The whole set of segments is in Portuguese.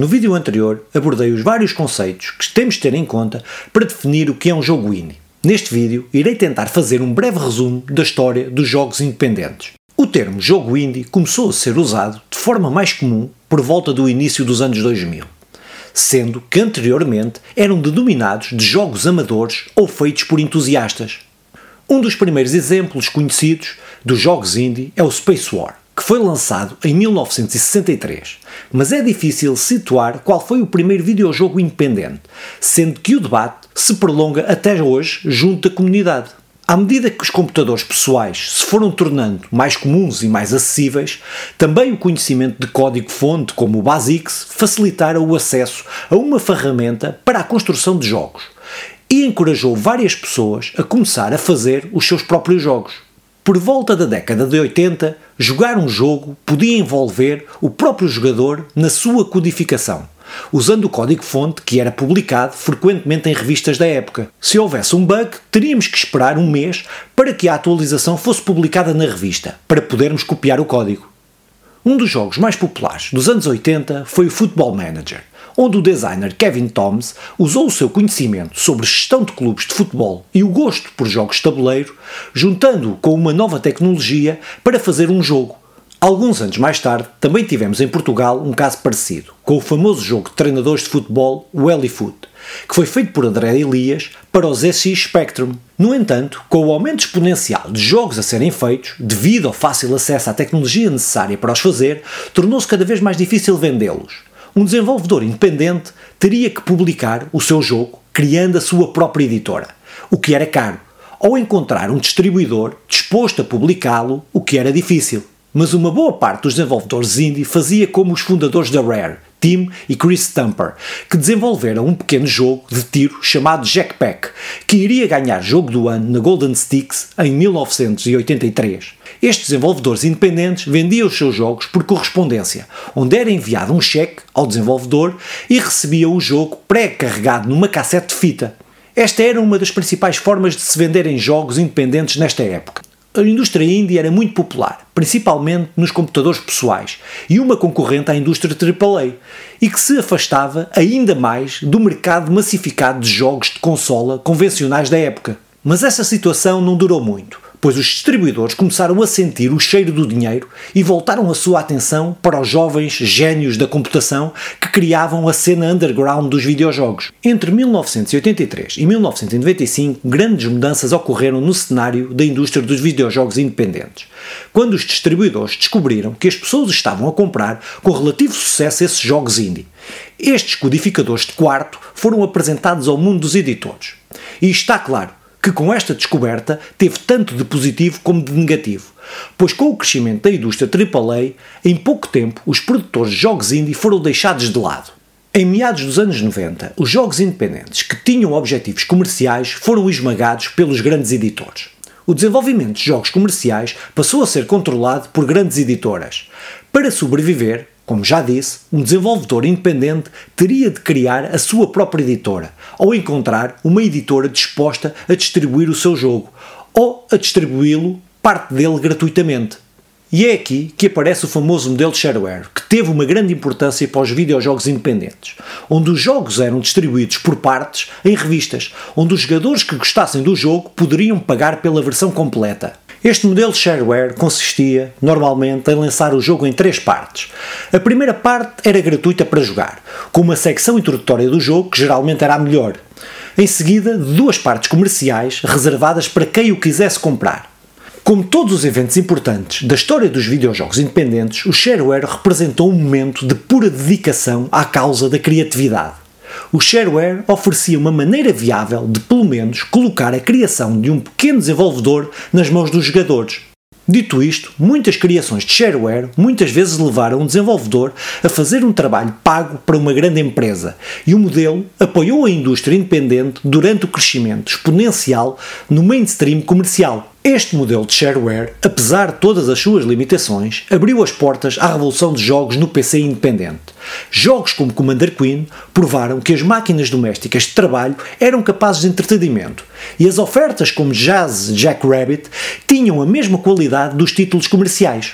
No vídeo anterior abordei os vários conceitos que temos de ter em conta para definir o que é um jogo indie. Neste vídeo irei tentar fazer um breve resumo da história dos jogos independentes. O termo jogo indie começou a ser usado de forma mais comum por volta do início dos anos 2000, sendo que anteriormente eram denominados de jogos amadores ou feitos por entusiastas. Um dos primeiros exemplos conhecidos dos jogos indie é o Space War que foi lançado em 1963, mas é difícil situar qual foi o primeiro videojogo independente, sendo que o debate se prolonga até hoje junto da comunidade. À medida que os computadores pessoais se foram tornando mais comuns e mais acessíveis, também o conhecimento de código-fonte, como o BASIX, facilitaram o acesso a uma ferramenta para a construção de jogos e encorajou várias pessoas a começar a fazer os seus próprios jogos. Por volta da década de 80, jogar um jogo podia envolver o próprio jogador na sua codificação, usando o código-fonte que era publicado frequentemente em revistas da época. Se houvesse um bug, teríamos que esperar um mês para que a atualização fosse publicada na revista, para podermos copiar o código. Um dos jogos mais populares dos anos 80 foi o Football Manager, onde o designer Kevin Toms usou o seu conhecimento sobre gestão de clubes de futebol e o gosto por jogos de tabuleiro, juntando-o com uma nova tecnologia para fazer um jogo. Alguns anos mais tarde, também tivemos em Portugal um caso parecido, com o famoso jogo de treinadores de futebol, o Elifoot, que foi feito por André Elias para o ZX Spectrum. No entanto, com o aumento exponencial de jogos a serem feitos, devido ao fácil acesso à tecnologia necessária para os fazer, tornou-se cada vez mais difícil vendê-los um desenvolvedor independente teria que publicar o seu jogo criando a sua própria editora, o que era caro, ou encontrar um distribuidor disposto a publicá-lo, o que era difícil. Mas uma boa parte dos desenvolvedores indie fazia como os fundadores da Rare, Tim e Chris Stumper, que desenvolveram um pequeno jogo de tiro chamado Jackpack, que iria ganhar jogo do ano na Golden Sticks em 1983. Estes desenvolvedores independentes vendiam os seus jogos por correspondência, onde era enviado um cheque ao desenvolvedor e recebia o jogo pré-carregado numa cassete de fita. Esta era uma das principais formas de se venderem jogos independentes nesta época. A indústria indie era muito popular, principalmente nos computadores pessoais, e uma concorrente à indústria AAA, e que se afastava ainda mais do mercado massificado de jogos de consola convencionais da época. Mas essa situação não durou muito pois os distribuidores começaram a sentir o cheiro do dinheiro e voltaram a sua atenção para os jovens gênios da computação que criavam a cena underground dos videojogos. Entre 1983 e 1995, grandes mudanças ocorreram no cenário da indústria dos videojogos independentes, quando os distribuidores descobriram que as pessoas estavam a comprar com relativo sucesso esses jogos indie. Estes codificadores de quarto foram apresentados ao mundo dos editores. E está claro, que com esta descoberta teve tanto de positivo como de negativo, pois com o crescimento da indústria AAA, em pouco tempo os produtores de jogos indie foram deixados de lado. Em meados dos anos 90, os jogos independentes que tinham objetivos comerciais foram esmagados pelos grandes editores. O desenvolvimento de jogos comerciais passou a ser controlado por grandes editoras. Para sobreviver, como já disse, um desenvolvedor independente teria de criar a sua própria editora, ou encontrar uma editora disposta a distribuir o seu jogo, ou a distribuí-lo, parte dele, gratuitamente. E é aqui que aparece o famoso modelo shareware, que teve uma grande importância para os videojogos independentes, onde os jogos eram distribuídos por partes em revistas, onde os jogadores que gostassem do jogo poderiam pagar pela versão completa. Este modelo shareware consistia, normalmente, em lançar o jogo em três partes. A primeira parte era gratuita para jogar, com uma secção introdutória do jogo que geralmente era a melhor. Em seguida, duas partes comerciais reservadas para quem o quisesse comprar. Como todos os eventos importantes da história dos videojogos independentes, o shareware representou um momento de pura dedicação à causa da criatividade o shareware oferecia uma maneira viável de, pelo menos, colocar a criação de um pequeno desenvolvedor nas mãos dos jogadores. Dito isto, muitas criações de shareware muitas vezes levaram um desenvolvedor a fazer um trabalho pago para uma grande empresa, e o modelo apoiou a indústria independente durante o crescimento exponencial no mainstream comercial. Este modelo de shareware, apesar de todas as suas limitações, abriu as portas à revolução de jogos no PC independente. Jogos como Commander Queen provaram que as máquinas domésticas de trabalho eram capazes de entretenimento, e as ofertas como Jazz Jack Rabbit tinham a mesma qualidade dos títulos comerciais.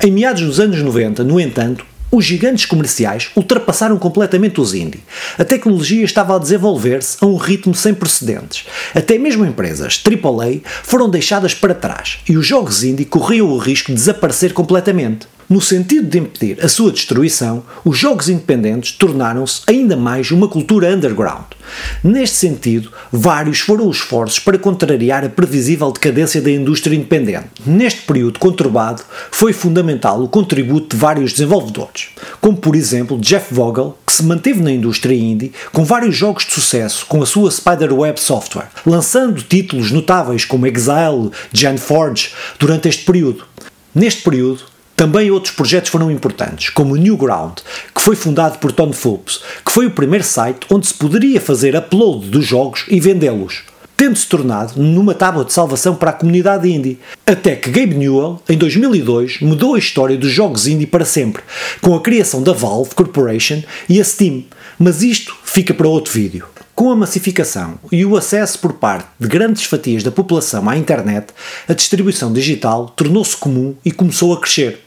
Em meados dos anos 90, no entanto, Os gigantes comerciais ultrapassaram completamente os indie. A tecnologia estava a desenvolver-se a um ritmo sem precedentes. Até mesmo empresas AAA foram deixadas para trás e os jogos indie corriam o risco de desaparecer completamente. No sentido de impedir a sua destruição, os jogos independentes tornaram-se ainda mais uma cultura underground. Neste sentido, vários foram os esforços para contrariar a previsível decadência da indústria independente. Neste período conturbado, foi fundamental o contributo de vários desenvolvedores, como por exemplo Jeff Vogel, que se manteve na indústria indie com vários jogos de sucesso com a sua Spiderweb Software, lançando títulos notáveis como Exile, Gen Forge durante este período. Neste período, também outros projetos foram importantes, como o Newground, que foi fundado por Tony Phillips, que foi o primeiro site onde se poderia fazer upload dos jogos e vendê-los, tendo-se tornado numa tábua de salvação para a comunidade indie, até que Gabe Newell, em 2002, mudou a história dos jogos indie para sempre, com a criação da Valve Corporation e a Steam, mas isto fica para outro vídeo. Com a massificação e o acesso por parte de grandes fatias da população à internet, a distribuição digital tornou-se comum e começou a crescer.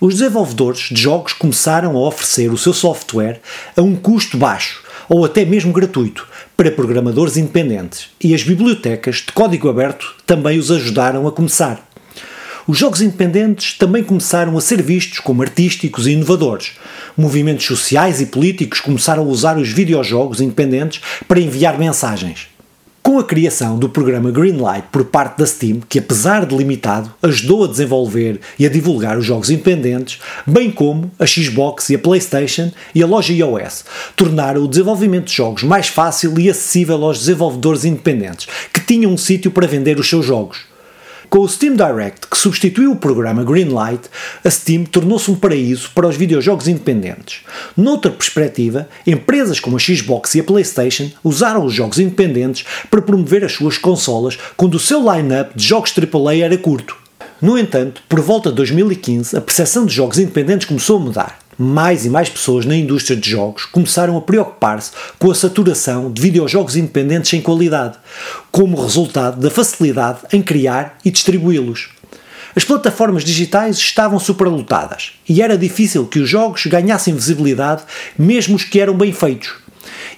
Os desenvolvedores de jogos começaram a oferecer o seu software a um custo baixo ou até mesmo gratuito para programadores independentes, e as bibliotecas de código aberto também os ajudaram a começar. Os jogos independentes também começaram a ser vistos como artísticos e inovadores. Movimentos sociais e políticos começaram a usar os videojogos independentes para enviar mensagens. Com a criação do programa Greenlight por parte da Steam, que apesar de limitado, ajudou a desenvolver e a divulgar os jogos independentes, bem como a Xbox e a PlayStation e a loja iOS, tornaram o desenvolvimento de jogos mais fácil e acessível aos desenvolvedores independentes, que tinham um sítio para vender os seus jogos. Com o Steam Direct, que substituiu o programa Greenlight, a Steam tornou-se um paraíso para os videojogos independentes. Noutra perspectiva, empresas como a Xbox e a PlayStation usaram os jogos independentes para promover as suas consolas quando o seu line-up de jogos AAA era curto. No entanto, por volta de 2015, a percepção de jogos independentes começou a mudar mais e mais pessoas na indústria de jogos começaram a preocupar-se com a saturação de videojogos independentes sem qualidade, como resultado da facilidade em criar e distribuí-los. As plataformas digitais estavam superlotadas e era difícil que os jogos ganhassem visibilidade, mesmo os que eram bem feitos.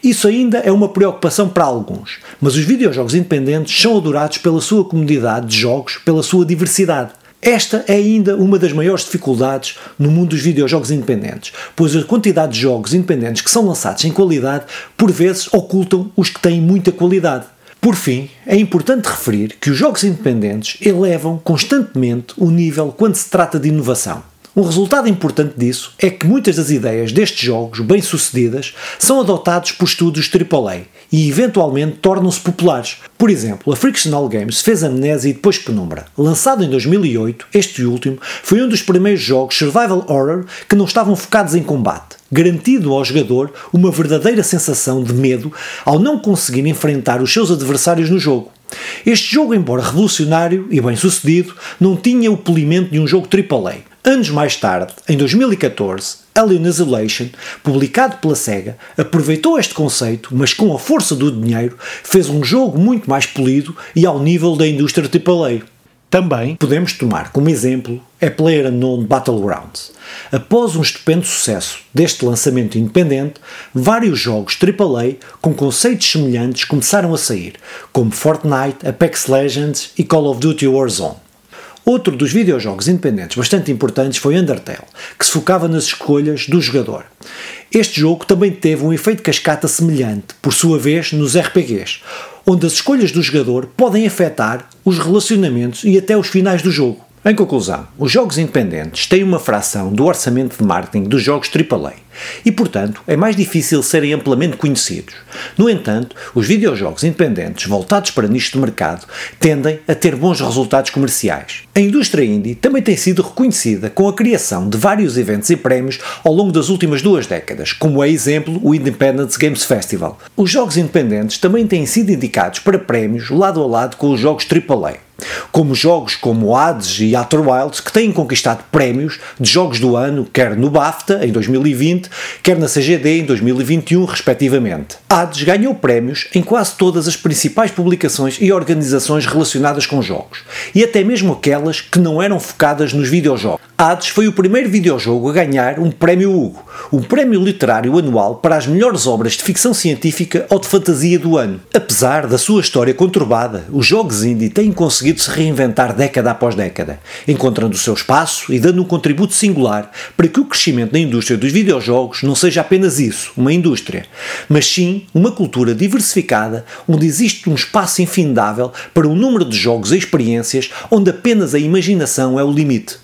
Isso ainda é uma preocupação para alguns, mas os videojogos independentes são adorados pela sua comunidade de jogos, pela sua diversidade. Esta é ainda uma das maiores dificuldades no mundo dos videojogos independentes, pois a quantidade de jogos independentes que são lançados em qualidade por vezes ocultam os que têm muita qualidade. Por fim, é importante referir que os jogos independentes elevam constantemente o nível quando se trata de inovação. Um resultado importante disso é que muitas das ideias destes jogos bem-sucedidas são adotados por estúdios AAA e eventualmente tornam-se populares. Por exemplo, a Frictional Games fez Amnésia e depois Penumbra. Lançado em 2008, este último foi um dos primeiros jogos survival horror que não estavam focados em combate, garantindo ao jogador uma verdadeira sensação de medo ao não conseguir enfrentar os seus adversários no jogo. Este jogo, embora revolucionário e bem sucedido, não tinha o polimento de um jogo AAA, Anos mais tarde, em 2014, Alien Isolation, publicado pela SEGA, aproveitou este conceito, mas com a força do dinheiro, fez um jogo muito mais polido e ao nível da indústria AAA. Também podemos tomar como exemplo a PlayerUnknown Battlegrounds. Após um estupendo sucesso deste lançamento independente, vários jogos AAA com conceitos semelhantes começaram a sair, como Fortnite, Apex Legends e Call of Duty Warzone. Outro dos videojogos independentes bastante importantes foi Undertale, que se focava nas escolhas do jogador. Este jogo também teve um efeito cascata semelhante, por sua vez, nos RPGs, onde as escolhas do jogador podem afetar os relacionamentos e até os finais do jogo. Em conclusão, os jogos independentes têm uma fração do orçamento de marketing dos jogos AAA e, portanto, é mais difícil serem amplamente conhecidos. No entanto, os videojogos independentes voltados para nicho de mercado tendem a ter bons resultados comerciais. A indústria indie também tem sido reconhecida com a criação de vários eventos e prémios ao longo das últimas duas décadas, como é exemplo o Independence Games Festival. Os jogos independentes também têm sido indicados para prémios lado a lado com os jogos AAA. Como jogos como Hades e Outer Wilds, que têm conquistado prémios de jogos do ano, quer no BAFTA em 2020, quer na CGD em 2021, respectivamente. Hades ganhou prémios em quase todas as principais publicações e organizações relacionadas com jogos, e até mesmo aquelas que não eram focadas nos videojogos. Hades foi o primeiro videojogo a ganhar um prémio Hugo, um prémio literário anual para as melhores obras de ficção científica ou de fantasia do ano. Apesar da sua história conturbada, os jogos indie têm conseguido se reinventar década após década, encontrando o seu espaço e dando um contributo singular para que o crescimento da indústria dos videojogos não seja apenas isso, uma indústria, mas sim uma cultura diversificada onde existe um espaço infindável para um número de jogos e experiências onde apenas a imaginação é o limite.